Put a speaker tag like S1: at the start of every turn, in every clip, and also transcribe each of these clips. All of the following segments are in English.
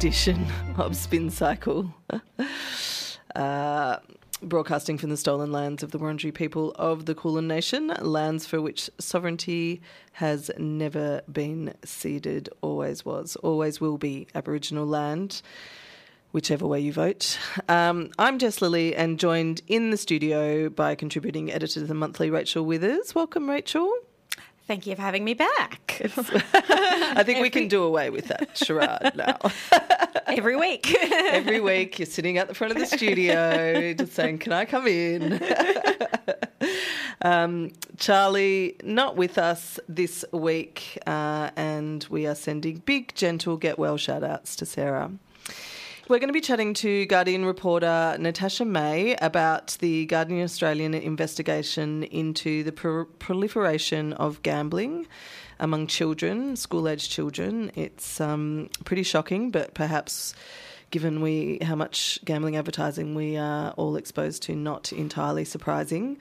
S1: edition of Spin Cycle. Uh, broadcasting from the stolen lands of the Wurundjeri people of the Kulin Nation, lands for which sovereignty has never been ceded, always was, always will be Aboriginal land, whichever way you vote. Um, I'm Jess Lilley and joined in the studio by contributing editor to the monthly, Rachel Withers. Welcome, Rachel.
S2: Thank you for having me back.
S1: I think we can do away with that charade now.
S2: Every week.
S1: Every week, you're sitting at the front of the studio just saying, Can I come in? um, Charlie, not with us this week, uh, and we are sending big, gentle, get well shout outs to Sarah. We're going to be chatting to Guardian reporter Natasha May about the Guardian Australian investigation into the pro- proliferation of gambling among children, school aged children. It's um, pretty shocking, but perhaps given we how much gambling advertising we are all exposed to, not entirely surprising.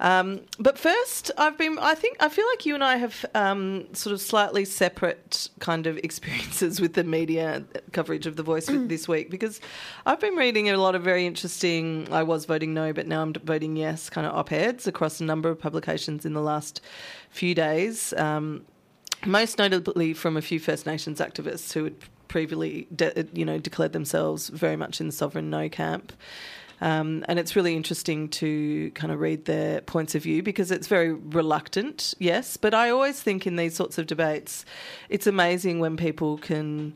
S1: Um, but first, I've been. I think I feel like you and I have um, sort of slightly separate kind of experiences with the media coverage of The Voice this week because I've been reading a lot of very interesting. I was voting no, but now I'm voting yes. Kind of op eds across a number of publications in the last few days. Um, most notably from a few First Nations activists who had previously, de- you know, declared themselves very much in the sovereign no camp. Um, and it's really interesting to kind of read their points of view because it's very reluctant, yes. But I always think in these sorts of debates, it's amazing when people can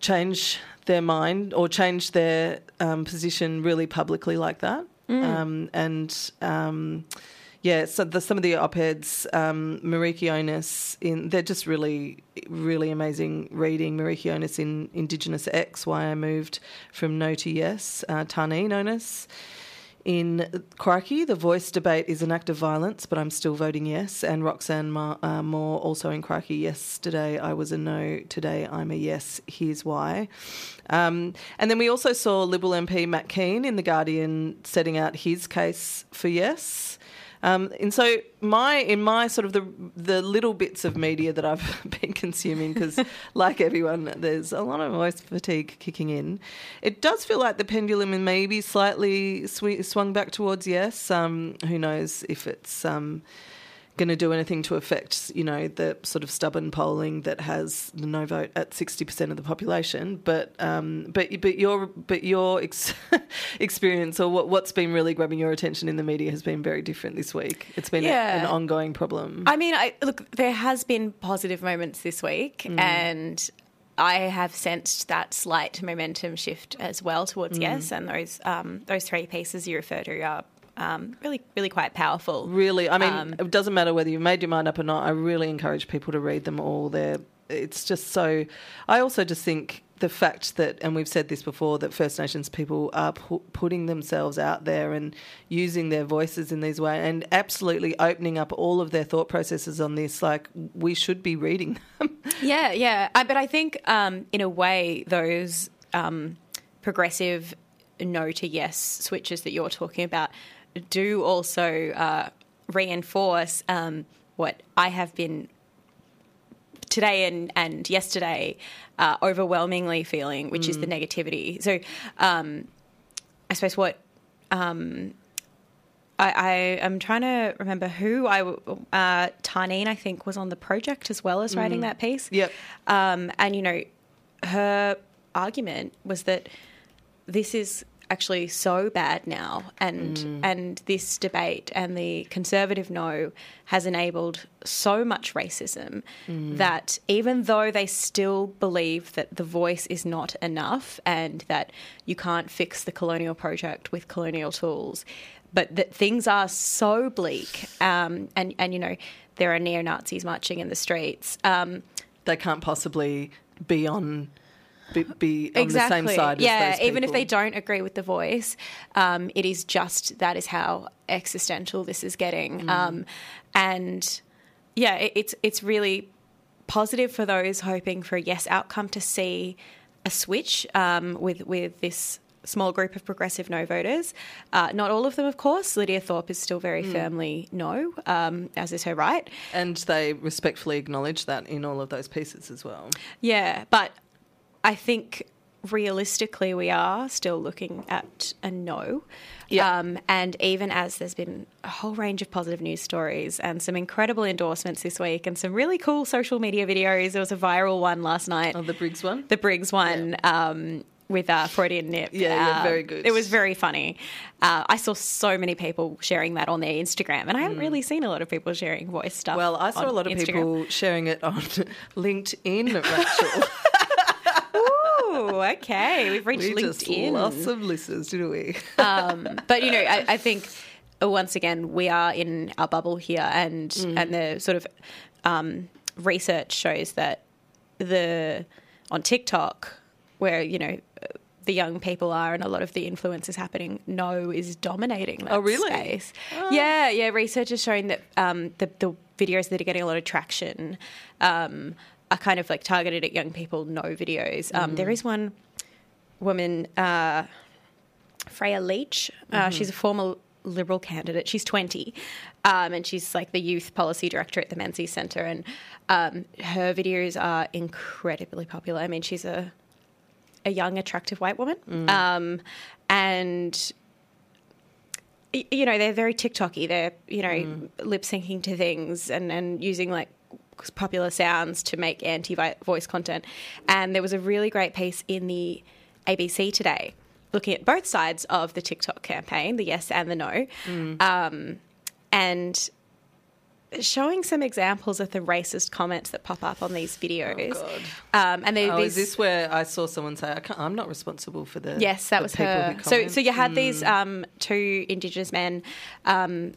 S1: change their mind or change their um, position really publicly like that. Mm. Um, and um, yeah, so the, some of the op-eds, um, Meriki Onus in they're just really, really amazing reading. Meriki Onus in Indigenous X, Why I Moved from No to Yes, uh, Tarneen Onus. In Crikey, the voice debate is an act of violence, but I'm still voting yes. And Roxanne Ma- uh, Moore, also in Crikey, yesterday I was a no, today I'm a yes. Here's why. Um, and then we also saw Liberal MP Matt Kean in The Guardian setting out his case for yes. Um, and so my in my sort of the the little bits of media that I've been consuming because like everyone there's a lot of voice fatigue kicking in. It does feel like the pendulum maybe slightly sw- swung back towards yes. Um, who knows if it's um, going to do anything to affect, you know, the sort of stubborn polling that has the no vote at sixty percent of the population. But um, but but your but your ex- experience or what what's been really grabbing your attention in the media has been very different this week. It's been
S2: Yeah.
S1: a, an ongoing problem.
S2: I mean, I, look, there has been positive moments this week, and I have sensed that slight momentum shift as well towards yes. And those um, those three pieces you refer to are um, really, really quite powerful.
S1: Really, I mean,
S2: Um,
S1: it doesn't matter whether you've made your mind up or not. I really encourage people to read them all. They're, it's just so. I also just think the fact that, and we've said this before, that First Nations people are pu- putting themselves out there and using their voices in these ways, and absolutely opening up all of their thought processes on this. Like we should be reading them.
S2: Yeah, yeah. I, but I think, um, in a way, those um, progressive no to yes switches that you're talking about do also uh, reinforce um, what I have been today and, and yesterday uh, overwhelmingly feeling, which is the negativity. So um, I suppose what. Um, I, I am trying to remember who I uh, Tarneen I think was on the project as well as writing that piece.
S1: Yep.
S2: Um, and you know, her argument was that this is actually so bad now, and and this debate and the conservative no has enabled so much racism that even though they still believe that the voice is not enough and that you can't fix the colonial project with colonial tools, but that things are so bleak, um, and and you know there are neo Nazis marching in the streets. Um,
S1: they can't possibly be on be, be on
S2: exactly.
S1: the same side.
S2: yeah,
S1: as those
S2: even if they don't agree with the voice, um, it is just that is how existential this is getting,
S1: Mm.
S2: um, and yeah, it, it's it's really positive for those hoping for a yes outcome to see a switch um, with with this small group of progressive no voters. Uh, not all of them, of course. Lydia Thorpe is still
S1: Mm.
S2: very firmly no, um, as is her right.
S1: and they respectfully acknowledge that in all of those pieces as well.
S2: Yeah, but I think realistically we are still looking at a no.
S1: Yeah.
S2: Um, and even as there's been a whole range of positive news stories and some incredible endorsements this week and some really cool social media videos. There was a viral one last night.
S1: Oh, the Briggs one?
S2: the Briggs one um, with uh, Freudian Nip.
S1: Yeah, yeah,
S2: Uh,
S1: very good.
S2: It was very funny. Uh, I saw so many people sharing that on their Instagram, and I haven't really seen a lot of people sharing voice stuff.
S1: Mm. Well, I saw a lot of
S2: Instagram.
S1: people sharing it on LinkedIn, Rachel.
S2: Ooh, okay, we've reached
S1: we
S2: LinkedIn.
S1: lots of listeners, didn't we?
S2: um, but you know, I, I think uh, once again we are in our bubble here, and
S1: Mm.
S2: and the sort of um, research shows that the on TikTok, where you know the young people are, and a lot of the influence is happening. No is dominating. That
S1: Oh, really?
S2: Space. Yeah, yeah. Research is showing that um, the the videos that are getting a lot of traction. Um, are kind of like targeted at young people, no videos. Um,
S1: Mm.
S2: There is one woman, uh, Freya Leach. Uh, She's a former Liberal candidate. She's 20, um, and she's like the youth policy director at the Menzies Centre. And um, her videos are incredibly popular. I mean, she's a a young, attractive white woman, um, and you know they're very TikToky. They're you know lip syncing to things and and using like popular sounds to make anti voice content. And there was a really great piece in the ABC today looking at both sides of the TikTok campaign, the yes and the no, um, and showing some examples of the racist comments that pop up on these videos.
S1: God.
S2: Um, and they,
S1: Oh,
S2: these,
S1: is this where I saw someone say, I can't, I'm not responsible for the.
S2: Yes, that was
S1: people
S2: her. So, so you had these
S1: Mm.
S2: um, two Indigenous men, um,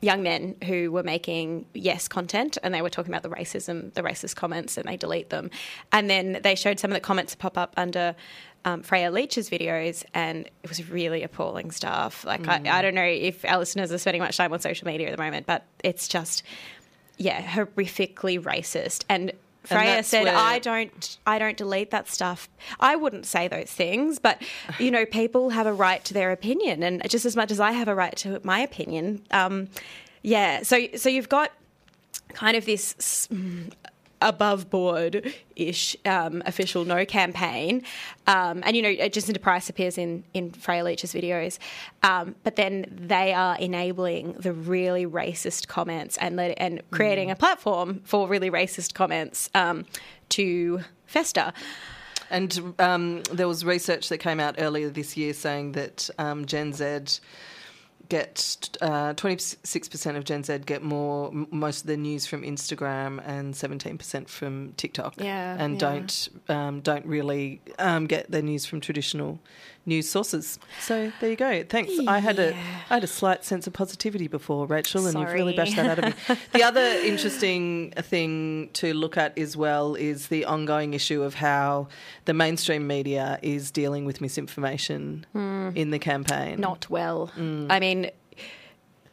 S2: young men, who were making yes content, and they were talking about the racism, the racist comments, and they delete them. And then they showed some of the comments pop up under um, Freya Leach's videos, and it was really appalling stuff. Like
S1: Mm.
S2: I, I don't know if our listeners are spending much time on social media at the moment, but it's just yeah, horrifically racist. And Freya said,
S1: where-
S2: "I don't, I don't delete that stuff. I wouldn't say those things, but you know, people have a right to their opinion, and just as much as I have a right to my opinion, um, yeah. So, so you've got kind of this above board ish um, official no campaign. Um, and, you know, Jacinta Price appears in, in Freya Leach's videos. Um, but then they are enabling the really racist comments and, let, and creating a platform for really racist comments um, to fester.
S1: And um, there was research that came out earlier this year saying that um, Gen Z get uh, 26% of Gen Z get more m- most of their news from Instagram and 17% from TikTok.
S2: Yeah,
S1: and
S2: yeah.
S1: don't um, don't really um, get their news from traditional news sources. So there you go. Thanks. I had a
S2: Yeah.
S1: I had a slight sense of positivity before Rachel, and you've really bashed that out of me. the other interesting thing to look at as well is the ongoing issue of how the mainstream media is dealing with misinformation in the campaign.
S2: Not well. I mean,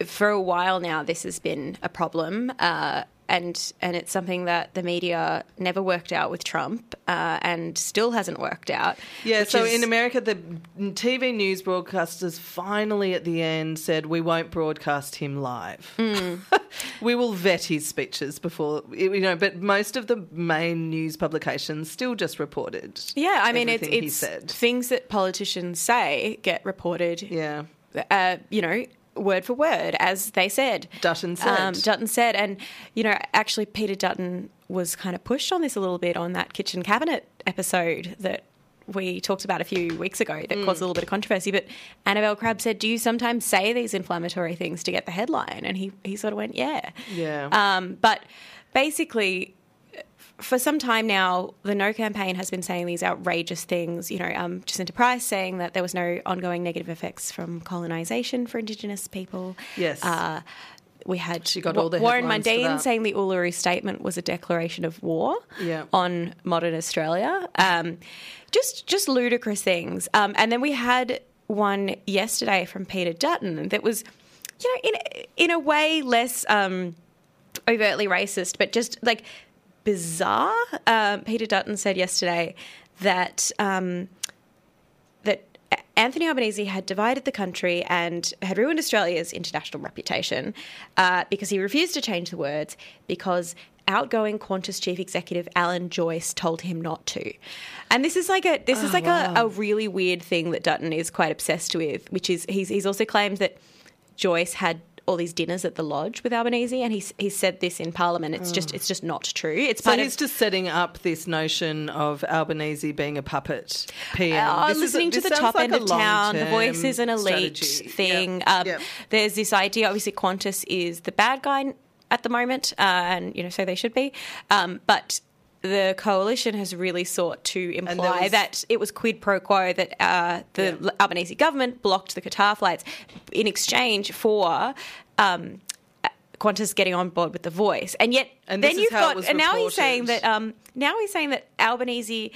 S2: for a while now, this has been a problem. Uh, and and it's something that the media never worked out with Trump, uh, and still hasn't worked out.
S1: Yeah, so
S2: is-
S1: in America, the TV news broadcasters finally at the end said, We won't broadcast him live.
S2: Mm.
S1: we will vet his speeches before, you know, but most of the main news publications still just reported.
S2: yeah, I mean, it's it's
S1: said.
S2: things that politicians say get reported.
S1: Yeah.
S2: uh, you know, word for word, as they said.
S1: Dutton said.
S2: Um, Dutton said. And, you know, actually, Peter Dutton was kind of pushed on this a little bit on that kitchen cabinet episode that we talked about a few weeks ago that caused a little bit of controversy. But Annabelle Crabb said, Do you sometimes say these inflammatory things to get the headline? And he, he sort of went, Yeah.
S1: Yeah.
S2: Um, but basically, for some time now, the No campaign has been saying these outrageous things. You know, um, Jacinta Price saying that there was no ongoing negative effects from colonisation for Indigenous people.
S1: Yes.
S2: Uh, we had
S1: She got all the
S2: Warren Mundine saying the Uluru Statement was a declaration of war
S1: Yeah.
S2: on modern Australia. Um, just just ludicrous things. Um, and then we had one yesterday from Peter Dutton that was, you know, in in a way less um, overtly racist, but just like bizarre. Um, Peter Dutton said yesterday that um, that Anthony Albanese had divided the country and had ruined Australia's international reputation uh, because he refused to change the words because outgoing Qantas chief executive Alan Joyce told him not to. And this is like a this is like
S1: wow.
S2: a, a really weird thing that Dutton is quite obsessed with, which is he's he's also claimed that Joyce had all these dinners at the lodge with Albanese, and he's he said this in Parliament. It's just it's just not true. It's
S1: So he's
S2: of
S1: just setting up this notion of Albanese being a puppet PM.
S2: Uh,
S1: This is a-
S2: listening to the top
S1: like
S2: end of town. The voice is an elite
S1: strategy.
S2: thing.
S1: Yeah.
S2: Um,
S1: Yeah.
S2: There's this idea. Obviously, Qantas is the bad guy at the moment, uh, and you know, so they should be. Um, but the coalition has really sought to imply
S1: was-
S2: that it was quid pro quo that uh, the
S1: Yeah.
S2: Albanese government blocked the Qatar flights in exchange for. Um, Qantas getting on board with the voice, and yet
S1: And
S2: then you've got, and now he's saying that um, now he's saying that Albanese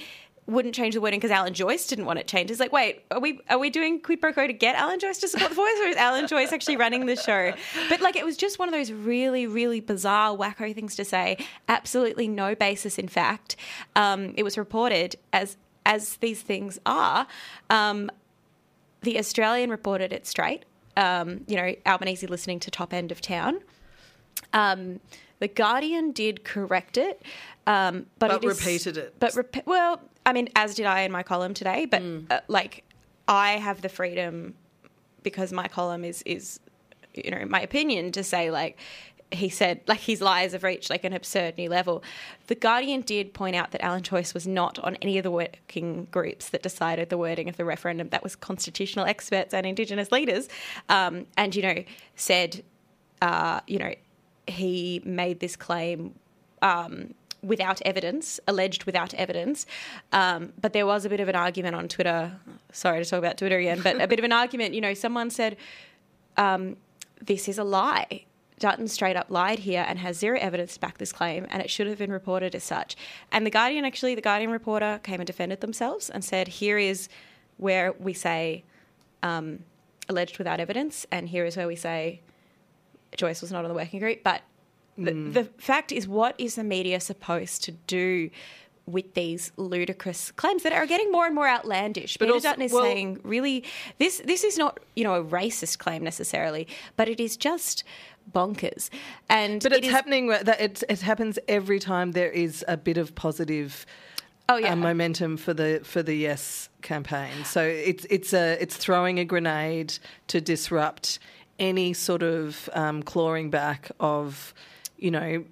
S2: wouldn't change the wording because Alan Joyce didn't want it changed. It's like, wait, are we are we doing quid pro quo to get Alan Joyce to support the voice, or is Alan Joyce actually running the show? But like, it was just one of those really, really bizarre, wacko things to say. Absolutely no basis in fact. Um, it was reported as as these things are. Um, the Australian reported it straight. Um, you know, Albanese listening to top end of town. Um, the Guardian did correct it, um, but,
S1: But
S2: it is-
S1: repeated it.
S2: But well, I mean, as did I in my column today. But
S1: Mm.
S2: uh, like, I have the freedom because my column is is you know my opinion to say like he said like his lies have reached like an absurd new level. The Guardian did point out that Alan Joyce was not on any of the working groups that decided the wording of the referendum. That was constitutional experts and Indigenous leaders, um, and you know said uh, you know he made this claim um, without evidence, alleged without evidence. Um, but there was a bit of an argument on Twitter. Sorry to talk about Twitter again, but a bit of an argument. You know, someone said, um, "This is a lie." Dutton straight up lied here and has zero evidence to back this claim, and it should have been reported as such. And the Guardian, actually, the Guardian reporter came and defended themselves and said, "Here is where we say um, alleged without evidence, and here is where we say Joyce was not on the working group." But the, the fact is, what is the media supposed to do with these ludicrous claims that are getting more and more outlandish?
S1: But
S2: Peter
S1: also-
S2: Dutton is
S1: well-
S2: saying, really, this this is not you know a racist claim necessarily, but it is just bonkers. And
S1: But
S2: it
S1: it's
S2: is-
S1: happening. That it, it happens every time there is a bit of positive.
S2: Oh, yeah.
S1: uh, momentum for the for the yes campaign. So it's it's a it's throwing a grenade to disrupt any sort of um, clawing back of, you know.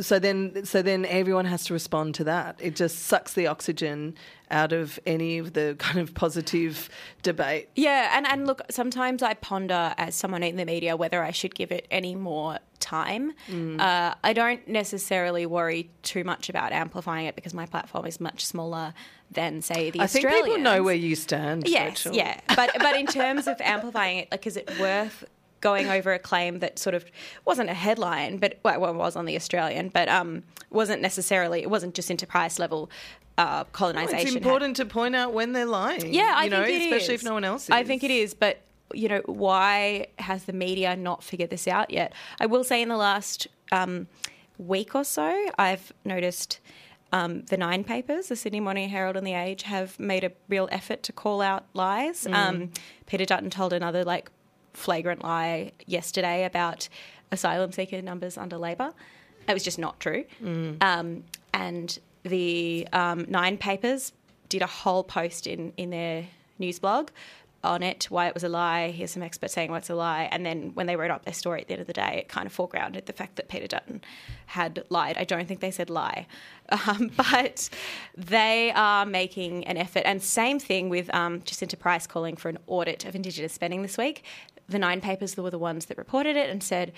S1: So then, so then everyone has to respond to that. It just sucks the oxygen out of any of the kind of positive debate.
S2: Yeah, and, and look, sometimes I ponder as someone in the media whether I should give it any more time.
S1: Mm.
S2: Uh, I don't necessarily worry too much about amplifying it because my platform is much smaller than, say, the
S1: I think people know where you stand.
S2: Yes,
S1: Rachel.
S2: yeah, but but in terms of amplifying it, like, is it worth going over a claim that sort of wasn't a headline, but well, well, it was on the Australian, but um, wasn't necessarily it wasn't just enterprise level uh, colonization.
S1: It's
S2: had-
S1: important to point out when they're lying.
S2: yeah, I
S1: you know,
S2: think it
S1: especially
S2: is.
S1: if no one else is.
S2: I think it is, but you know, why has the media not figured this out yet? I will say, in the last um, week or so, I've noticed. Um, the Nine papers, the Sydney Morning Herald and the Age, have made a real effort to call out lies.
S1: Mm.
S2: Um, Peter Dutton told another like flagrant lie yesterday about asylum seeker numbers under Labor. It was just not true.
S1: Mm.
S2: Um, and the um, Nine papers did a whole post in, in their news blog on it, why it was a lie. Here's some experts saying what's a lie. And then when they wrote up their story at the end of the day, it kind of foregrounded the fact that Peter Dutton had lied. I don't think they said lie, um, but they are making an effort. And same thing with um, Jacinta Price calling for an audit of Indigenous spending this week. The Nine papers that were the ones that reported it and said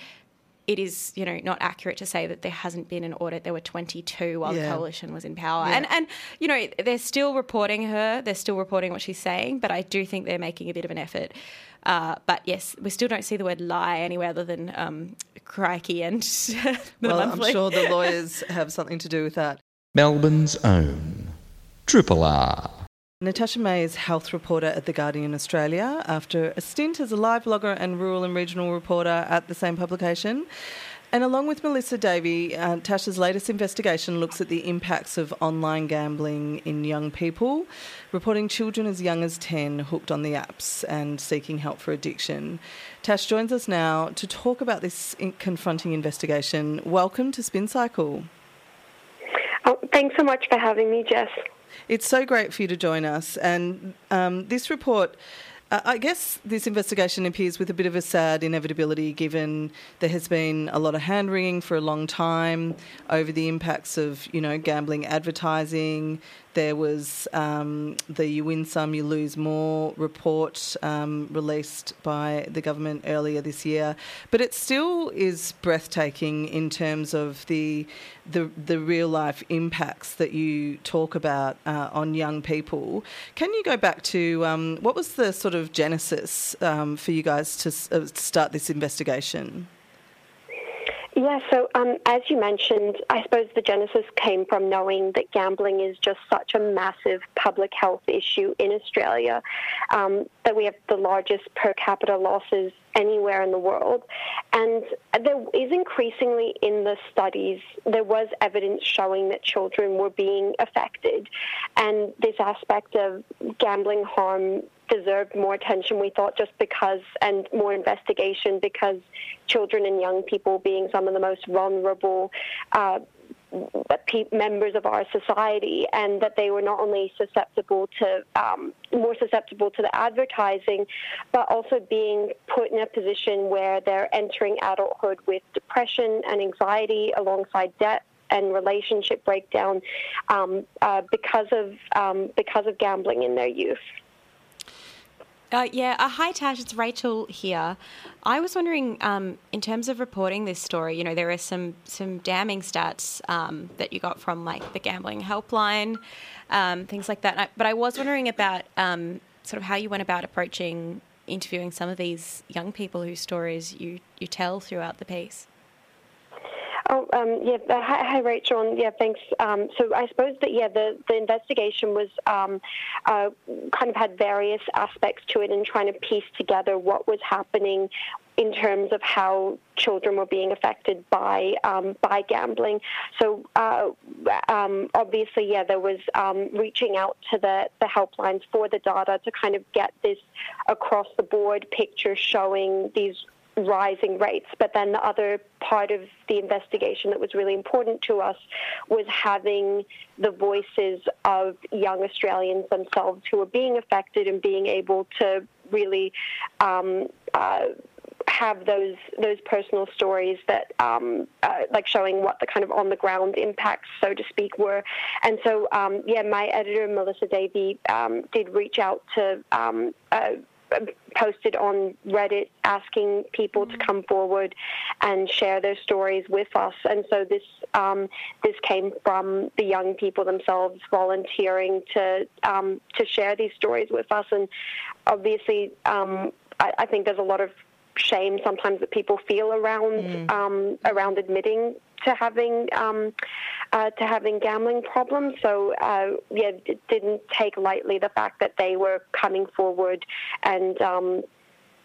S2: it is, you know, not accurate to say that there hasn't been an audit. There were 22 while
S1: Yeah.
S2: the coalition was in power.
S1: Yeah.
S2: And, and, you know, they're still reporting her. They're still reporting what she's saying, but I do think they're making a bit of an effort. Uh, but yes, we still don't see the word lie anywhere other than um, crikey and the
S1: Well, I'm sure the lawyers have something to do with that.
S3: Melbourne's own Triple R.
S1: Natasha May is health reporter at The Guardian Australia after a stint as a live blogger and rural and regional reporter at the same publication. And along with Melissa Davey, uh, Tasha's latest investigation looks at the impacts of online gambling in young people, reporting children as young as 10 hooked on the apps and seeking help for addiction. Tash joins us now to talk about this confronting investigation. Welcome to Spin Cycle.
S4: Oh, thanks so much for having me, Jess.
S1: It's so great for you to join us. And um, this report uh, I guess this investigation appears with a bit of a sad inevitability given there has been a lot of hand wringing for a long time over the impacts of, you know, gambling advertising, there was um, the You Win Some, You Lose More report um, released by the government earlier this year. But it still is breathtaking in terms of the, the, the real life impacts that you talk about uh, on young people. Can you go back to um, what was the sort of genesis um, for you guys to uh, start this investigation?
S4: Yeah, so um, as you mentioned, I suppose the genesis came from knowing that gambling is just such a massive public health issue in Australia, um, that we have the largest per capita losses anywhere in the world. And there is increasingly in the studies, there was evidence showing that children were being affected. And this aspect of gambling harm deserved more attention, we thought, just because, and more investigation because children and young people being some of the most vulnerable. Uh, members of our society, and that they were not only susceptible to um, more susceptible to the advertising, but also being put in a position where they're entering adulthood with depression and anxiety alongside debt and relationship breakdown um, uh, because of um, because of gambling in their youth.
S2: Uh, yeah, uh, hi Tash, it's Rachel here. I was wondering, um, in terms of reporting this story, you know, there are some some damning stats um, that you got from like the gambling helpline, um, things like that. But I was wondering about um, sort of how you went about approaching interviewing some of these young people whose stories you you tell throughout the piece.
S4: Oh, um, yeah. Hi, hi, Rachel. And yeah, thanks. Um, so I suppose that yeah, the the investigation was um, uh, kind of had various aspects to it, and trying to piece together what was happening in terms of how children were being affected by um, by gambling. So uh, um, obviously, yeah, there was um, reaching out to the, the helplines for the data to kind of get this across the board picture showing these rising rates. But then the other part of the investigation that was really important to us was having the voices of young Australians themselves who are being affected and being able to really. Um, uh, have those those personal stories that um, uh, like showing what the kind of on the ground impacts, so to speak, were. And so, um, yeah, my editor Melissa Davey um, did reach out to um, uh, posted on Reddit asking people to come forward and share their stories with us. And so this um, this came from the young people themselves volunteering to um, to share these stories with us. And obviously, um, I, I, think there's a lot of shame sometimes that people feel around mm. Um, around admitting to having um, uh, to having gambling problems. So uh, yeah, it didn't take lightly the fact that they were coming forward and um,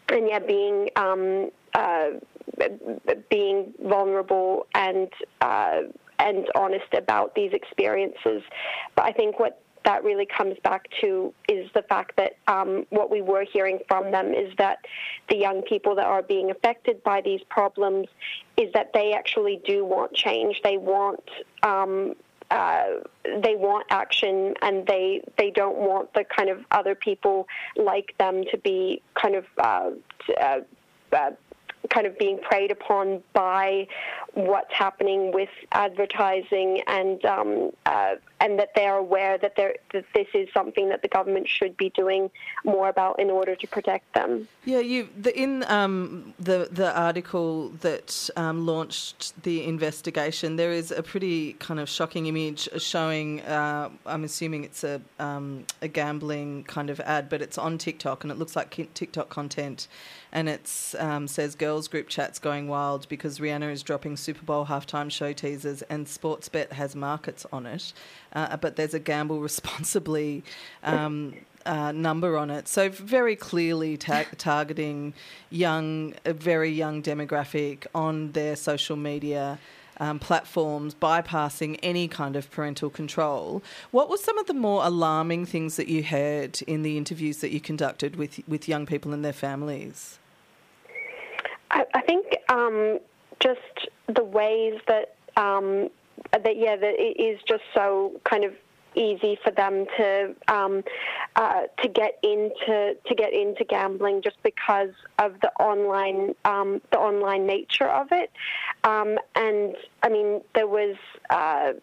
S4: and yeah, being um, uh, being vulnerable and uh, and honest about these experiences. But I think what that really comes back to is the fact that um, what we were hearing from them is that the young people that are being affected by these problems is that they actually do want change. They want um, uh, they want action and they they don't want the kind of other people like them to be kind of uh, uh, uh kind of being preyed upon by what's happening with advertising and um, uh, and that they're aware that, that this is something that the government should be doing more about in order to protect them.
S1: Yeah, you the, in um, the the article that um, launched the investigation, there is a pretty kind of shocking image showing. Uh, I'm assuming it's a um, a gambling kind of ad, but it's on TikTok and it looks like TikTok content, and it um, says girls group chats going wild because Rihanna is dropping Super Bowl halftime show teasers and Sportsbet has markets on it. Uh, but there's a gamble responsibly um, uh, number on it. So very clearly ta- targeting young, a very young demographic on their social media. Um, platforms bypassing any kind of parental control. What were some of the more alarming things that you heard in the interviews that you conducted with with young people and their families?
S4: I, I think um, just the ways that um, that yeah that it is just so kind of easy for them to um, uh, to get into to get into gambling just because of the online um, the online nature of it. Um, and I mean, there was. Uh,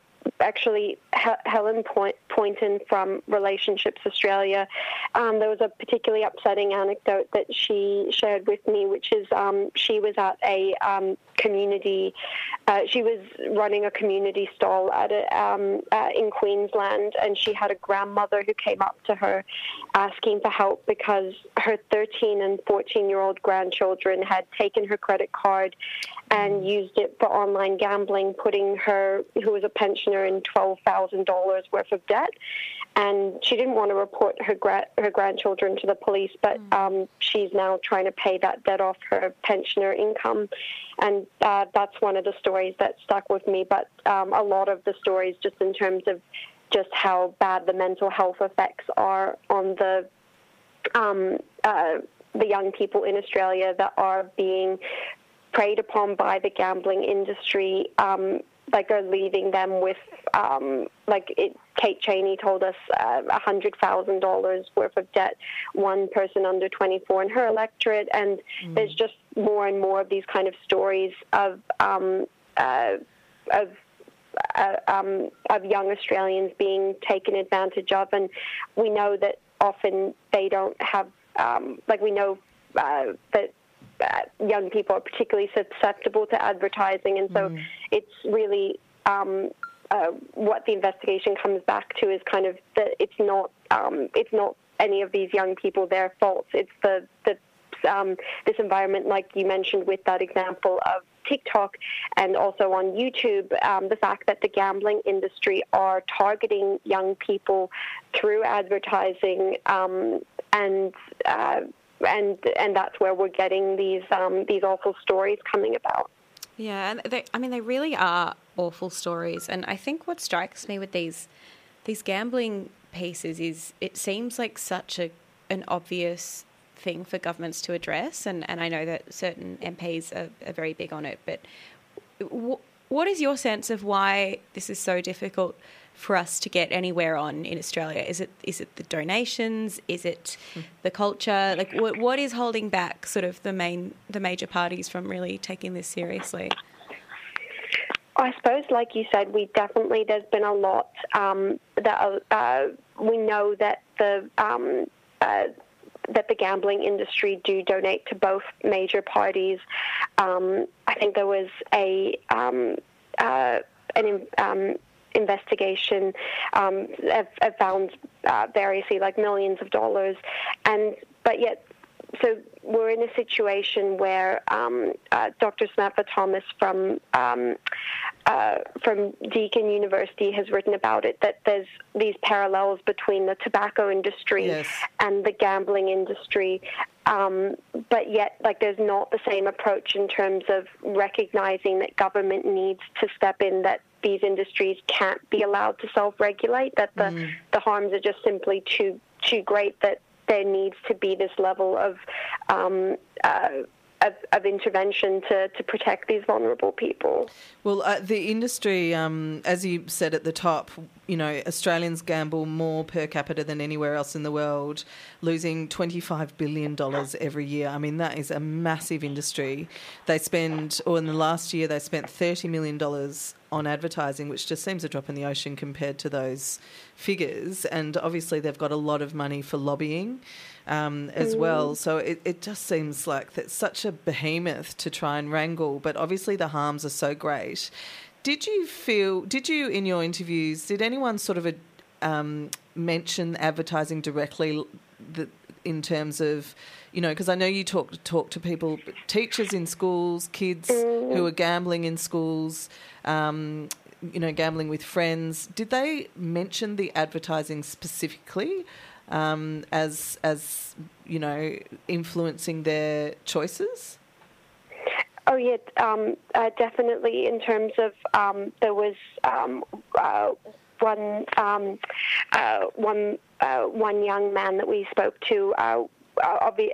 S4: actually Helen Point, Poynton from Relationships Australia. Um, there was a particularly upsetting anecdote that she shared with me, which is um, she was at a um, community. Uh, she was running a community stall at a, um, uh, in Queensland, and she had a grandmother who came up to her asking for help because her 13 and 14 year old grandchildren had taken her credit card and used it for online gambling, putting her, who was a pensioner, in $12,000 worth of debt. And she didn't want to report her gra- her grandchildren to the police, but mm. um, she's now trying to pay that debt off her pensioner income, and uh, that's one of the stories that stuck with me. But um, a lot of the stories, just in terms of just how bad the mental health effects are on the um, uh, the young people in Australia that are being preyed upon by the gambling industry, um, like are leaving them with, um, like it, Kate Chaney told us, uh, a hundred thousand dollars worth of debt. One person under 24 in her electorate, and mm. there's just more and more of these kind of stories of um, uh, of uh, um, of young Australians being taken advantage of, and we know that often they don't have, um, like we know uh, that young people are particularly susceptible to advertising, and so mm. it's really um, uh, what the investigation comes back to is kind of that it's not um, it's not any of these young people their faults. It's the the um, this environment, like you mentioned with that example of TikTok and also on YouTube, um, the fact that the gambling industry are targeting young people through advertising um, and uh, and and that's where we're getting these um, these awful stories coming about.
S2: Yeah, they, I mean they really are awful stories, and I think what strikes me with these these gambling pieces is it seems like such a an obvious thing for governments to address, and, and I know that certain MPs are, are very big on it, but w- what is your sense of why this is so difficult for us to get anywhere on in Australia? Is it is it the donations? Is it the culture? Like what what is holding back sort of the main the major parties from really taking this seriously?
S4: I suppose, like you said, we definitely there's been a lot um, that uh, we know that the um, uh, that the gambling industry do donate to both major parties. Um, I think there was a um, uh, an um, investigation um, have, have, found uh, variously like millions of dollars, and but yet so we're in a situation where um, uh, Dr. Samantha Thomas from um, uh, from Deakin University has written about it that there's these parallels between the tobacco industry yes. and the gambling industry, um, but yet like there's not the same approach in terms of recognizing that government needs to step in that these industries can't be allowed to self-regulate that the mm. the harms are just simply too too great that there needs to be this level of um, uh, of, of, intervention to, to protect these vulnerable people.
S1: Well, uh, the industry, um, as you said at the top, you know, Australians gamble more per capita than anywhere else in the world, losing $25 billion every year. I mean, that is a massive industry. They spend, or in the last year, they spent $30 million on advertising, which just seems a drop in the ocean compared to those figures. And obviously, they've got a lot of money for lobbying um, as mm. well. So it, it just seems like that's such a behemoth to try and wrangle. But obviously, the harms are so great. Did you feel, did you in your interviews, did anyone sort of a, um, mention advertising directly that in terms of, you know, because I know you talk talk to people, teachers in schools, kids mm. who are gambling in schools, um, you know, gambling with friends. Did they mention the advertising specifically? Um, as as you know influencing their choices?
S4: Oh yeah, um, uh, definitely. In terms of um, there was um, uh, one um, uh, one uh, one young man that we spoke to.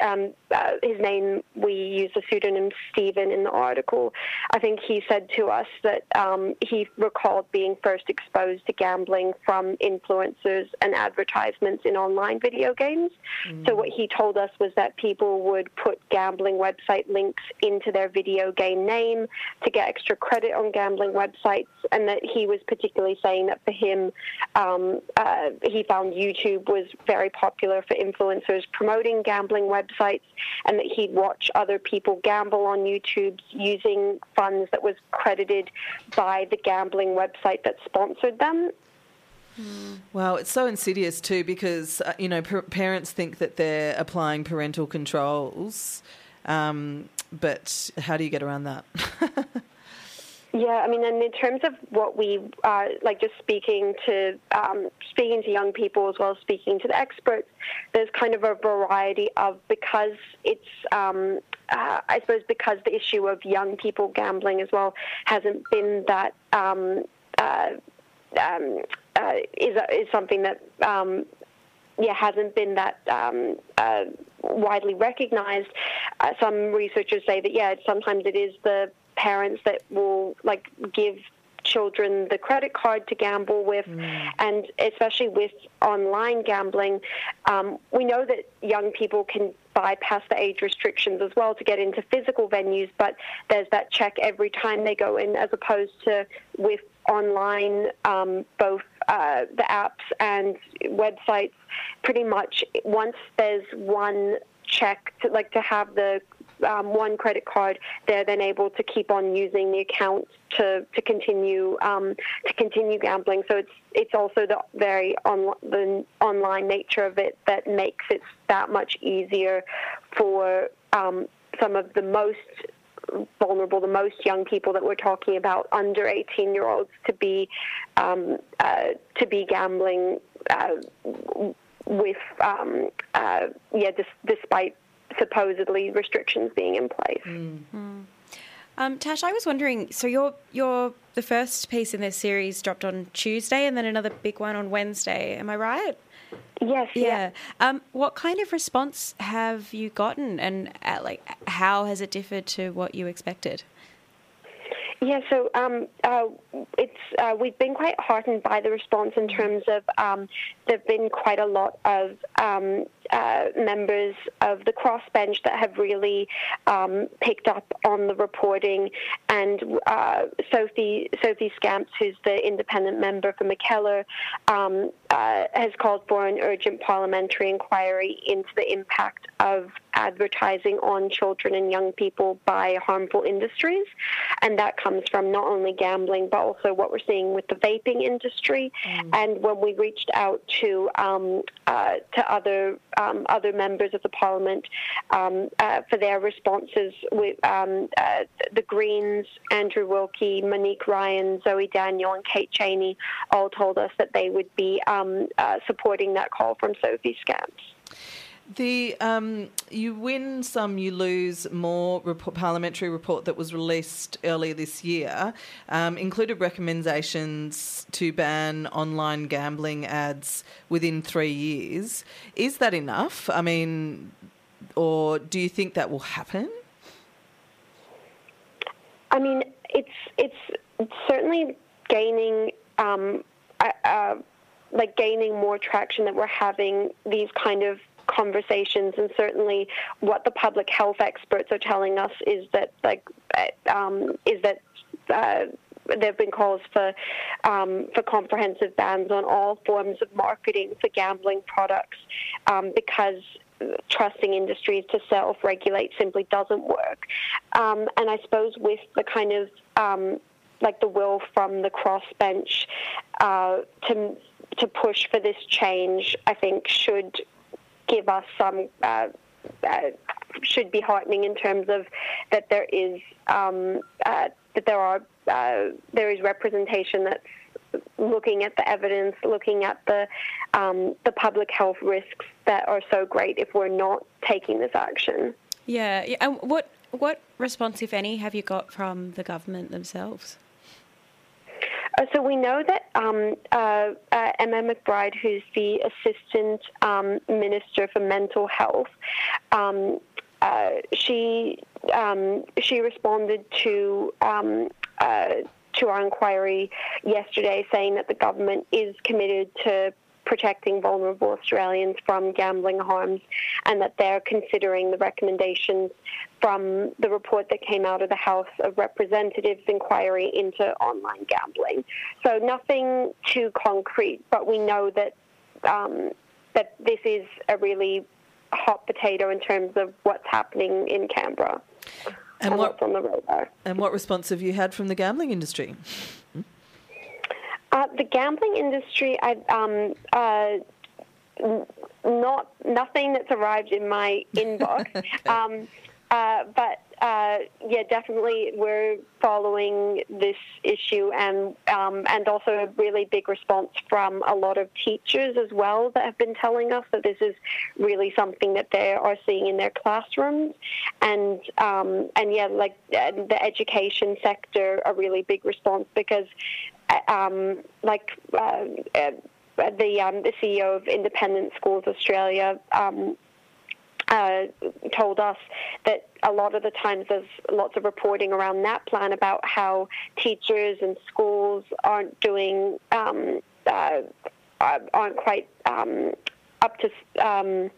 S4: Um, uh, his name, we use the pseudonym Stephen in the article. I think he said to us that um, he recalled being first exposed to gambling from influencers and advertisements in online video games. Mm. So, what he told us was that people would put gambling website links into their video game name to get extra credit on gambling websites, and that he was particularly saying that for him, um, uh, he found YouTube was very popular for influencers promoting gambling websites and that he'd watch other people gamble on YouTube using funds that was credited by the gambling website that sponsored them.
S1: Well, it's so insidious too because uh, you know p- parents think that they're applying parental controls, um, but how do you get around that?
S4: Yeah, I mean, and in terms of what we uh, like, just speaking to um, speaking to young people as well as speaking to the experts, there's kind of a variety of because it's um, uh, I suppose because the issue of young people gambling as well hasn't been that um, uh, um, uh, is is something that um, yeah, hasn't been that um, uh, widely recognized. Uh, some researchers say that yeah, sometimes it is the parents that will like give children the credit card to gamble with, mm. and especially with online gambling, um, we know that young people can bypass the age restrictions as well to get into physical venues, but there's that check every time they go in, as opposed to with online, um, both uh, the apps and websites. Pretty much, once there's one check, to, like to have the um, one credit card, they're then able to keep on using the account to to continue um, to continue gambling. So it's it's also the very on, the online nature of it that makes it that much easier for um, some of the most vulnerable, the most young people that we're talking about, under 18 year olds, to be um, uh, to be gambling uh, with um, uh, yeah, dis- despite supposedly restrictions being in place.
S2: Mm. Um, Tash, I was wondering. So your your the first piece in this series dropped on Tuesday, and then another big one on Wednesday. Am I right?
S4: Yes.
S2: Yeah. yeah. Um, what kind of response have you gotten, and uh, like how has it differed to what you expected?
S4: Yeah, so um, uh, it's uh, we've been quite heartened by the response in terms of um, there've been quite a lot of um, uh, members of the crossbench that have really um, picked up on the reporting, and uh, Sophie Sophie Scamps, who's the independent member for Mackellar, um, uh, has called for an urgent parliamentary inquiry into the impact of advertising on children and young people by harmful industries, and that comes from not only gambling but also what we're seeing with the vaping industry. Mm. And when we reached out to um, uh, to other um, other members of the parliament um, uh, for their responses. With um, uh, the Greens, Andrew Wilkie, Monique Ryan, Zoe Daniel, and Kate Chaney all told us that they would be um, uh, supporting that call from Sophie Scamps.
S1: The um, you win some, you lose more report, parliamentary report that was released earlier this year um, included recommendations to ban online gambling ads within three years. Is that enough? I mean, or do you think that will happen?
S4: I mean, it's it's certainly gaining. Um, uh, like gaining more traction that we're having these kind of conversations, and certainly what the public health experts are telling us is that like um, is that. Uh, there have been calls for um, for comprehensive bans on all forms of marketing for gambling products um, because trusting industries to self-regulate simply doesn't work. Um, and I suppose with the kind of um, like the will from the crossbench uh, to to push for this change, I think should give us some uh, uh, should be heartening in terms of that there is um, uh, that there are uh, there is representation that's looking at the evidence, looking at the um, the public health risks that are so great if we're not taking this action.
S2: Yeah, yeah. And what what response, if any, have you got from the government themselves?
S4: Uh, so we know that um, uh, uh, Emma McBride, who's the Assistant um, Minister for Mental Health, um, uh, she um, she responded to um, uh, to our inquiry yesterday, saying that the government is committed to protecting vulnerable Australians from gambling harms, and that they're considering the recommendations from the report that came out of the House of Representatives inquiry into online gambling. So nothing too concrete, but we know that um, that this is a really hot potato in terms of what's happening in Canberra
S1: And
S4: and,
S1: what-
S4: what's on the radar.
S1: And what response have you had from the gambling industry?
S4: Uh, the gambling industry, I um, uh, not nothing that's arrived in my inbox, um, uh, but uh, yeah, definitely we're following this issue, and um, and also a really big response from a lot of teachers as well that have been telling us that this is really something that they are seeing in their classrooms, and um, and yeah, like uh, the education sector, a really big response because um, like uh, uh, the um, the CEO of Independent Schools Australia. Um, uh, told us that a lot of the times there's lots of reporting around that plan about how teachers and schools aren't doing um, uh, aren't quite um, up to um,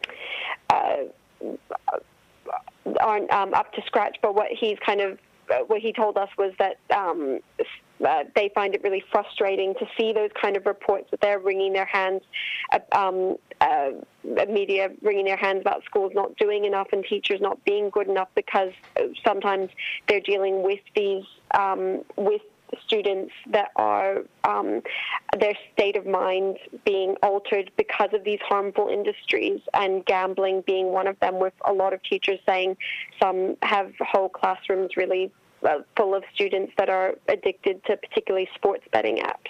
S4: uh, aren't um, up to scratch. But what he's kind of uh, what he told us was that um, uh, they find it really frustrating to see those kind of reports that they're wringing their hands, uh, um, uh, media wringing their hands about schools not doing enough and teachers not being good enough because sometimes they're dealing with these um, with students that are um, their state of mind being altered because of these harmful industries and gambling being one of them with a lot of teachers saying some have whole classrooms really Uh, full of students that are addicted to particularly sports betting apps.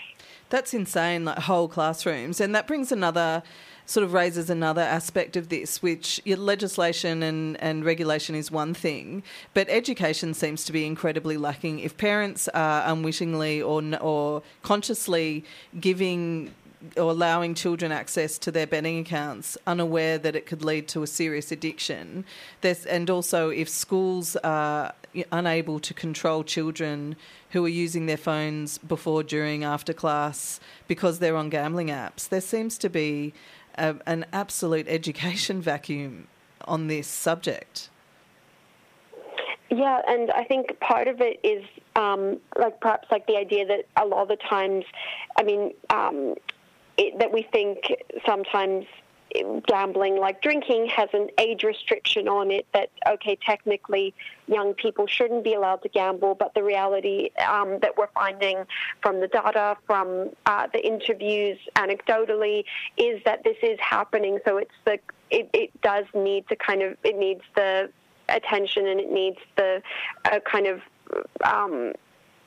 S1: That's insane, like whole classrooms. And that brings another, sort of raises another aspect of this, which legislation and, and regulation is one thing, but education seems to be incredibly lacking. If parents are unwittingly or, or consciously giving or allowing children access to their betting accounts, unaware that it could lead to a serious addiction. There's, and also, if schools are unable to control children who are using their phones before, during, after class because they're on gambling apps, there seems to be a, an absolute education vacuum on this subject.
S4: Yeah, and I think part of it is um, like perhaps like the idea that a lot of the times, I mean, um, it, that we think sometimes gambling like drinking has an age restriction on it that okay technically young people shouldn't be allowed to gamble but the reality um, that we're finding from the data from uh, the interviews anecdotally is that this is happening. So it's the it, it does need to kind of it needs the attention and it needs the uh, kind of um,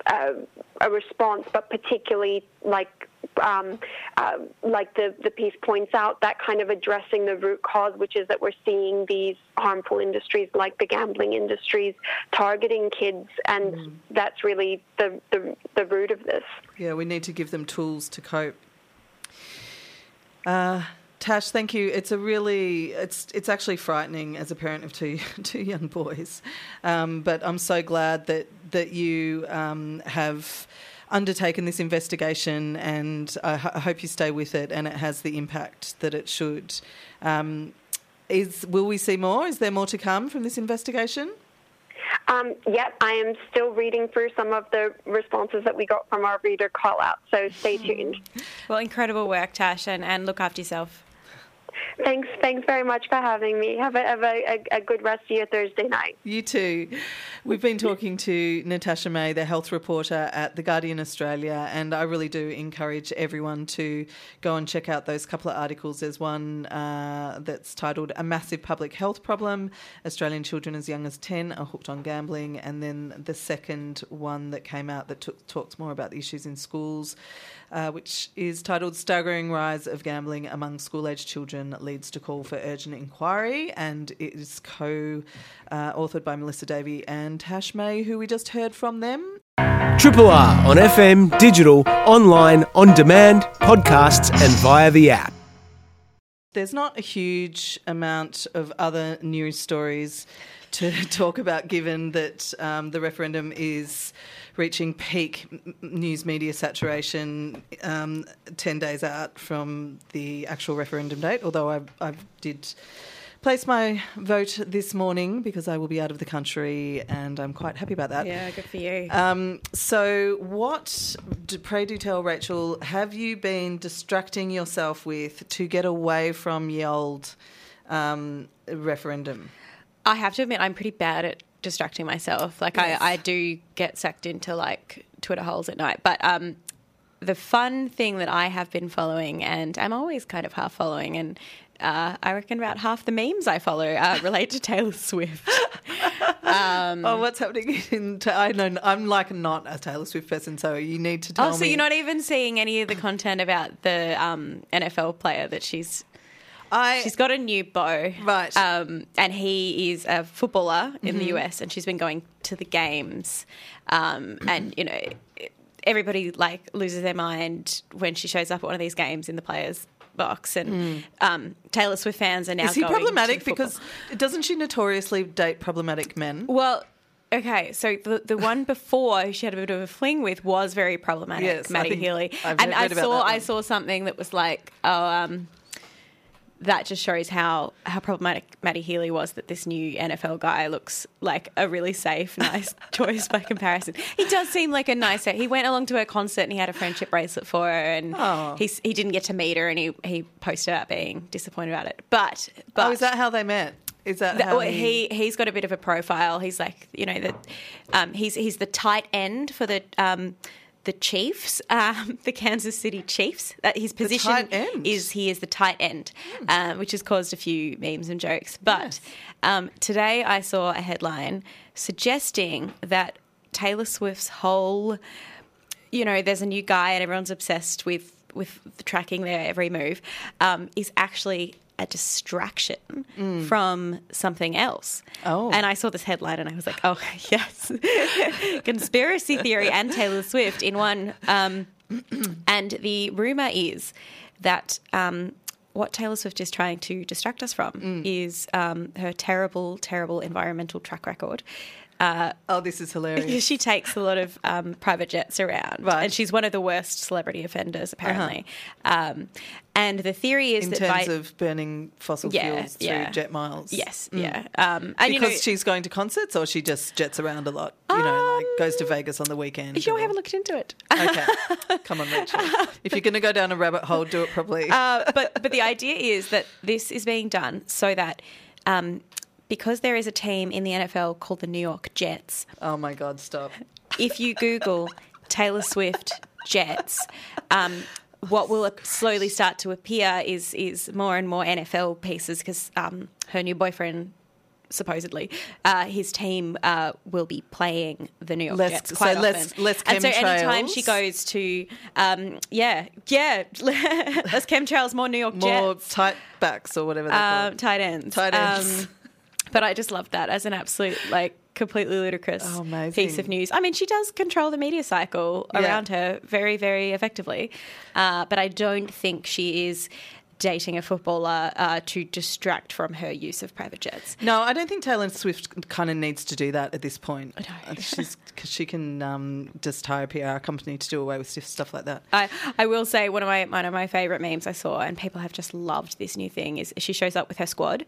S4: uh, a response, but particularly like um, uh, like the the piece points out, that kind of addressing the root cause, which is that we're seeing these harmful industries like the gambling industries targeting kids, and that's really the, the the root of this.
S1: Yeah, we need to give them tools to cope. Uh, Tash, thank you. It's a really, it's it's actually frightening as a parent of two two young boys, um, but I'm so glad that that you um, have undertaken this investigation, and I, ho- I hope you stay with it, and it has the impact that it should. Um, is will we see more? Is there more to come from this investigation?
S4: Um, yep, I am still reading through some of the responses that we got from our reader call out, so stay tuned.
S2: Well, incredible work, Tash, and, and look after yourself.
S4: Thanks, thanks very much for having me. Have a have a, a, a good rest of your Thursday night.
S1: You too. We've been talking to Natasha May, the health reporter at The Guardian Australia, and I really do encourage everyone to go and check out those couple of articles. There's one uh, that's titled A Massive Public Health Problem Australian Children as Young as 10 are hooked on gambling, and then the second one that came out that talks more about the issues in schools, uh, which is titled Staggering Rise of Gambling Among School Age Children Leads to Call for Urgent Inquiry, and it is co uh, authored by Melissa Davey and Tash May, who we just heard from them.
S5: Triple R on FM, digital, online, on demand, podcasts, and via the app.
S1: There's not a huge amount of other news stories to talk about, given that um, the referendum is reaching peak news media saturation um, 10 days out from the actual referendum date. Although I, I did place my vote this morning because I will be out of the country and I'm quite happy about that.
S2: Yeah, good for you.
S1: Um, so, what, do, pray do tell, Rachel, have you been distracting yourself with to get away from the old um, referendum?
S2: I have to admit, I'm pretty bad at distracting myself. Like,
S1: Yes.
S2: I, I do get sucked into like Twitter holes at night. But um, the fun thing that I have been following, and I'm always kind of half following, and uh, I reckon about half the memes I follow uh, relate to Taylor Swift.
S1: oh, what's happening in? Ta- I know I'm like not a Taylor Swift person, so you need to tell me.
S2: Oh, so
S1: me.
S2: you're not even seeing any of the content about the um, NFL player that she's
S1: I
S2: she's got a new beau,
S1: Right.
S2: Um, and he is a footballer in
S1: Mm-hmm.
S2: the US, and she's been going to the games, um, and you know everybody like loses their mind when she shows up at one of these games in the players box, and um, Taylor Swift fans are now
S1: Mm. is he problematic because doesn't she notoriously date problematic men?
S2: Well, okay, so the the one before who she had a bit of a fling with was very problematic,
S1: Yes, Matty
S2: Healy.
S1: I've
S2: and I saw I saw something that was like, oh, um, that just shows how how problematic Matty Healy was. That this new NFL guy looks like a really safe, nice choice by comparison. He does seem like a nice. He went along to her concert and he had a friendship bracelet for her, and
S1: Oh.
S2: he he didn't get to meet her, and he he posted about being disappointed about it. But but
S1: oh, is that how they met? Is that
S2: that-
S1: how
S2: he he's got a bit of a profile. He's like you know that um, he's he's the tight end for the um, the Chiefs, um, the Kansas City Chiefs. That his position is he is the tight end, um, which has caused a few memes and jokes. But um, today I saw a headline suggesting that Taylor Swift's whole you know, there's a new guy and everyone's obsessed with with tracking their every move, um, is actually a distraction from something else.
S1: Oh.
S2: And I saw this headline and I was like, oh, yes. Conspiracy theory and Taylor Swift in one. Um, and the rumor is that um, what Taylor Swift is trying to distract us from is um, her terrible, terrible environmental track record. Uh,
S1: oh, this is hilarious.
S2: she takes a lot of um, private jets around,
S1: Right. Uh-huh.
S2: and she's one of the worst celebrity offenders, apparently. Um, and the theory is
S1: in
S2: that
S1: terms
S2: by
S1: of burning fossil
S2: Yeah,
S1: fuels through
S2: yeah.
S1: jet miles.
S2: yes, yeah, um, and
S1: Because
S2: you know,
S1: she's going to concerts, or she just jets around a lot. You know, like goes to Vegas on the weekend.
S2: you
S1: or-
S2: haven't looked into it.
S1: Okay, come on, Rachel. If you're going to go down a rabbit hole, do it properly.
S2: uh, but but the idea is that this is being done so that. Um, because there is a team in the NFL called the New York Jets,
S1: oh my God, stop.
S2: if you Google Taylor Swift Jets, um, what will slowly start to appear is is more and more NFL pieces because um, her new boyfriend. Supposedly, uh, his team uh, will be playing the New York Jets
S1: so
S2: quite
S1: less-
S2: often. and so anytime she goes to, um, yeah, yeah, less chemtrails, more New York Jets.
S1: More
S2: Jets,
S1: tight backs or whatever
S2: um, tight ends,
S1: Tight ends.
S2: But I just loved that as an absolute like completely ludicrous
S1: Oh,
S2: piece of news. I mean, she does control the media cycle
S1: Yeah.
S2: around her very, very effectively, uh, but I don't think she is dating a footballer uh, to distract from her use of private jets.
S1: No, I don't think Taylor Swift kind of needs to do that at this point. Uh, She's because she can um, just hire a PR company to do away with stuff, stuff like that.
S2: I, I will say one of my one of my favorite memes I saw, and people have just loved this new thing. Is she shows up with her squad,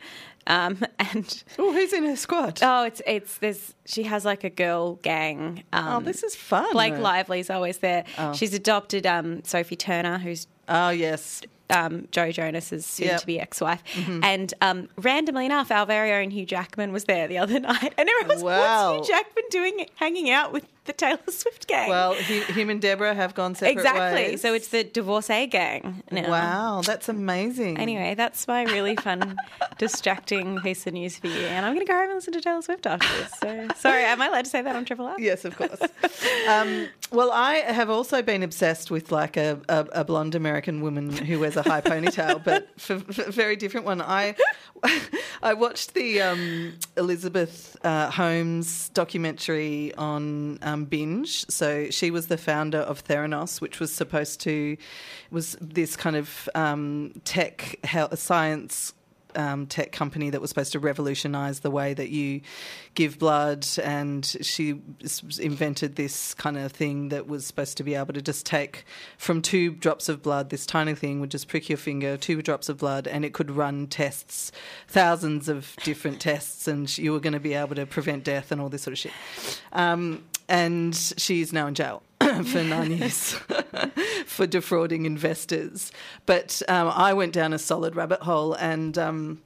S2: um, and
S1: Oh, who's in her squad?
S2: oh, it's it's there's she has like a girl gang. Um,
S1: oh, this is fun.
S2: Blake Lively's always there.
S1: Oh.
S2: She's adopted um, Sophie Turner, who's
S1: Oh, yes.
S2: Um, Joe Jonas's soon
S1: Yep.
S2: to be ex wife. And um, randomly enough, our very own Hugh Jackman was there the other night. And everyone was,
S1: Wow.
S2: what's Hugh Jackman doing hanging out with the Taylor Swift gang?
S1: Well, he, him and Deborra have gone separate
S2: exactly.
S1: ways.
S2: So it's the divorcee gang now.
S1: wow, that's amazing.
S2: Anyway, that's my really fun, distracting piece of news for you. And I'm going to go home and listen to Taylor Swift after this. So, sorry, am I allowed to say that on Triple R?
S1: Yes, of course. um, well, I have also been obsessed with like a, a, a blonde American woman who wears a high ponytail, but for, for a very different one. I I watched the um, Elizabeth uh, Holmes documentary on um, Binge. So she was the founder of Theranos, which was supposed to was this kind of um, tech health, science um, tech company that was supposed to revolutionize the way that you give blood. And she invented this kind of thing that was supposed to be able to just take from two drops of blood, this tiny thing would just prick your finger, two drops of blood, and it could run tests, thousands of different tests, and you were going to be able to prevent death and all this sort of shit. Um, and she's now in jail. for nine years for defrauding investors. But um, I went down a solid rabbit hole and. Um,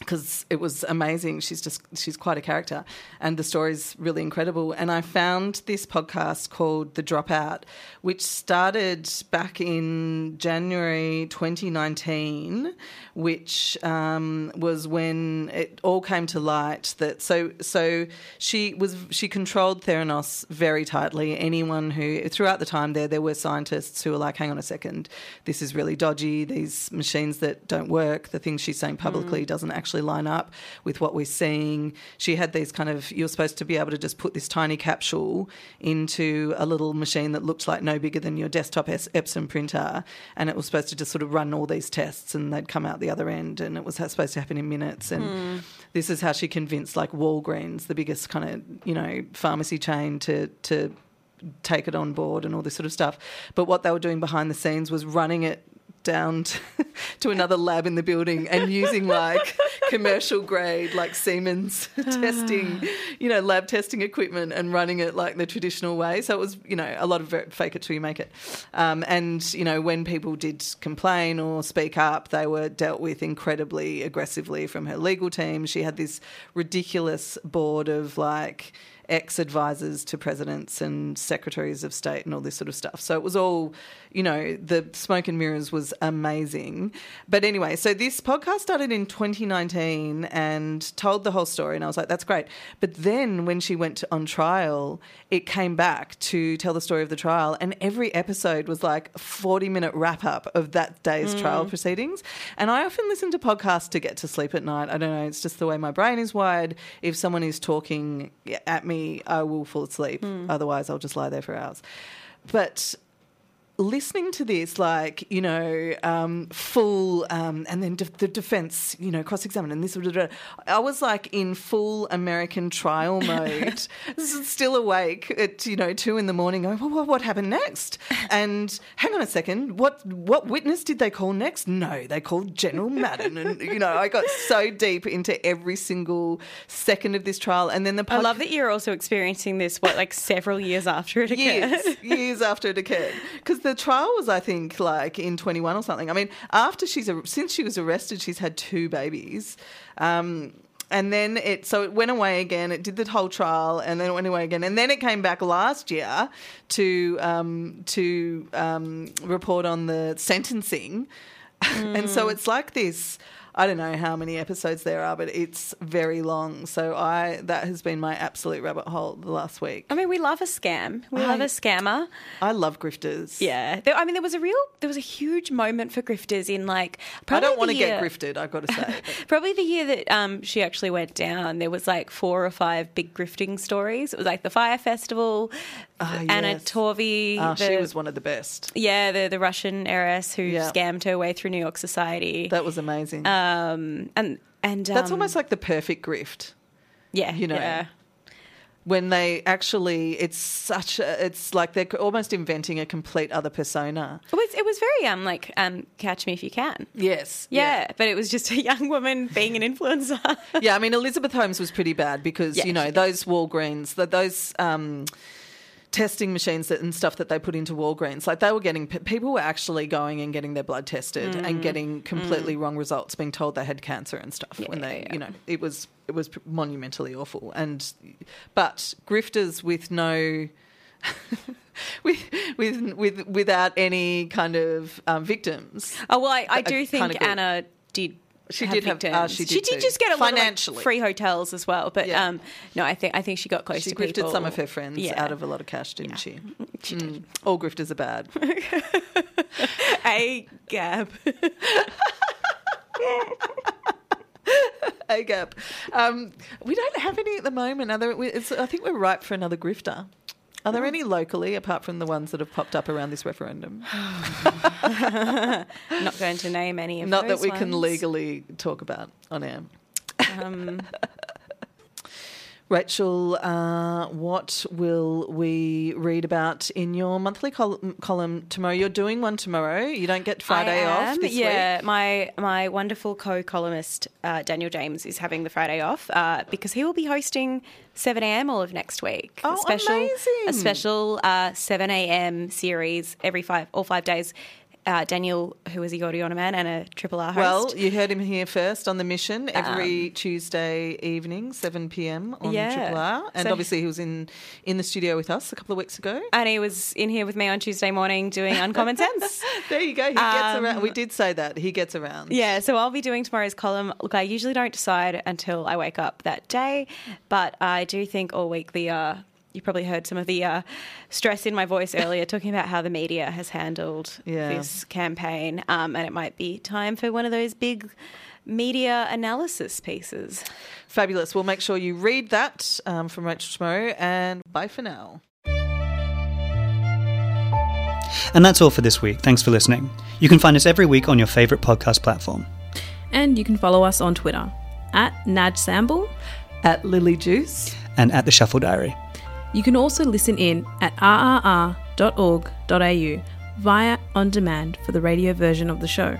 S1: because it was amazing. She's just she's quite a character, and the story's really incredible. And I found this podcast called The Dropout, which started back in January 2019, which um, was when it all came to light that so so she was she controlled Theranos very tightly. Anyone who throughout the time there there were scientists who were like, hang on a second, this is really dodgy. These machines that don't work, the things she's saying publicly doesn't actually line up with what we're seeing. She had these kind of you're supposed to be able to just put this tiny capsule into a little machine that looked like no bigger than your desktop Es- Epson printer, and it was supposed to just sort of run all these tests, and they'd come out the other end, and it was supposed to happen in minutes. And hmm. this is how she convinced like Walgreens, the biggest kind of you know pharmacy chain, to to take it on board and all this sort of stuff. But what they were doing behind the scenes was running it down to, to another lab in the building and using like commercial grade like Siemens testing, you know, lab testing equipment and running it like the traditional way. So it was, you know, a lot of fake it till you make it. Um, and, you know, when people did complain or speak up, they were dealt with incredibly aggressively from her legal team. She had this ridiculous board of like, ex advisors to presidents and secretaries of state and all this sort of stuff. So it was all, you know, the smoke and mirrors was amazing. But anyway, so this podcast started in 2019 and told the whole story. And I was like, that's great. But then when she went on trial, it came back to tell the story of the trial. And every episode was like a 40 minute wrap up of that day's mm. trial proceedings. And I often listen to podcasts to get to sleep at night. I don't know, it's just the way my brain is wired. If someone is talking at me, I will fall asleep. Mm. Otherwise, I'll just lie there for hours. But listening to this, like, you know, um, full, um, and then de- the defense, you know, cross examine, and this. I was like in full American trial mode, still awake at, you know, two in the morning, going, well, what, what happened next? And hang on a second, what, what witness did they call next? No, they called General Madden. And, you know, I got so deep into every single second of this trial. And then the
S2: I love that you're also experiencing this, what, like several years after it occurred?
S1: years, years after it occurred. Because the trial was, I think, like in 21 or something. I mean, after she's since she was arrested, she's had two babies. Um, and then it so it went away again. It did the whole trial, and then it went away again, and then it came back last year to um, to um, report on the sentencing. and so it's like this. I don't know how many episodes there are, but it's very long. So I that has been my absolute rabbit hole the last week.
S2: I mean, we love a scam. We
S1: I-
S2: love a scammer.
S1: I love grifters.
S2: Yeah. There, I mean, there was a real, there was a huge moment for grifters in like.
S1: I don't want to get grifted, I've got to say.
S2: Probably the year that um, she actually went down, there was like four or five big grifting stories. It was like the Fyre Festival,
S1: Ah,
S2: Anna
S1: yes.
S2: Delvey.
S1: Ah, she was one of the best.
S2: Yeah, the, the Russian heiress who
S1: Yeah.
S2: scammed her way through New York society.
S1: That was amazing.
S2: um, and and
S1: That's
S2: um,
S1: almost like the perfect grift.
S2: yeah,
S1: you know,
S2: yeah.
S1: When they actually, it's such a, it's like they're almost inventing a complete other persona.
S2: It was it was very um like um Catch Me If You Can.
S1: Yes.
S2: Yeah, but it was just a young woman being an influencer.
S1: yeah, I mean Elizabeth Holmes was pretty bad because
S2: Yeah,
S1: you know those Walgreens, th those um, testing machines that, and stuff that they put into Walgreens. Like they were getting people were actually going and getting their blood tested
S2: Mm.
S1: and getting completely wrong results, being told they had cancer and stuff when they,
S2: yeah.
S1: you know, it was it was monumentally awful. And but grifters with no. with, with with without any kind of um, victims.
S2: Oh well, I, I do think
S1: good.
S2: Anna did.
S1: She did have- uh, she did too.
S2: just get a lot of like, free hotels as well. But
S1: Yeah.
S2: um, no, I think I think she got close
S1: She
S2: to
S1: grifted
S2: people.
S1: some of her friends
S2: Yeah.
S1: out of a lot of cash, didn't she?
S2: She
S1: Mm. All grifters are bad.
S2: a gap.
S1: A gap. Um, we don't have any at the moment. Are there, we- it's, I think we're ripe for another grifter. Are there any locally apart from the ones that have popped up around this referendum?
S2: Not going to name any of them.
S1: Not that we can legally talk about on air.
S2: Um,
S1: Rachel, uh, what will we read about in your monthly col- column tomorrow? You're doing one tomorrow. You don't get Friday off this
S2: yeah,
S1: week.
S2: my my wonderful co-columnist uh, Daniel James is having the Friday off uh, because he will be hosting 7 a.m. all of next week.
S1: Oh,
S2: a special,
S1: amazing.
S2: A special uh, 7 a.m. series every five all five days. Uh, Daniel, who is a Yordiona man and a Triple R host.
S1: Well, you heard him here first on the mission every Tuesday evening, 7 p.m. on
S2: Um, Yeah.
S1: Triple R. And
S2: So-
S1: obviously, he was in, in the studio with us a couple of weeks ago.
S2: and he was in here with me on Tuesday morning doing Uncommon Sense.
S1: There you go. He gets
S2: Um,
S1: around. We did say that. He gets around.
S2: Yeah, so I'll be doing tomorrow's column. Look, I usually don't decide until I wake up that day, but I do think all week the uh, you probably heard some of the uh, stress in my voice earlier, talking about how the media has handled
S1: Yeah.
S2: this campaign, um, and it might be time for one of those big media analysis pieces.
S1: Fabulous. We'll make sure you read that um, from Rachel tomorrow. And bye for now.
S6: And that's all for this week. Thanks for listening. You can find us every week on your favourite podcast platform.
S7: And you can follow us on Twitter at Naj Samble.
S1: At Lily Juice.
S6: And at the Shuffle Diary.
S7: You can also listen in at rrr.org.au via on demand for the radio version of the show.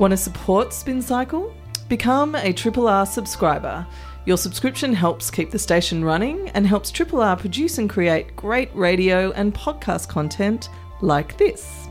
S1: Want to support Spin Cycle? Become a Triple R subscriber. Your subscription helps keep the station running and helps Triple R produce and create great radio and podcast content like this.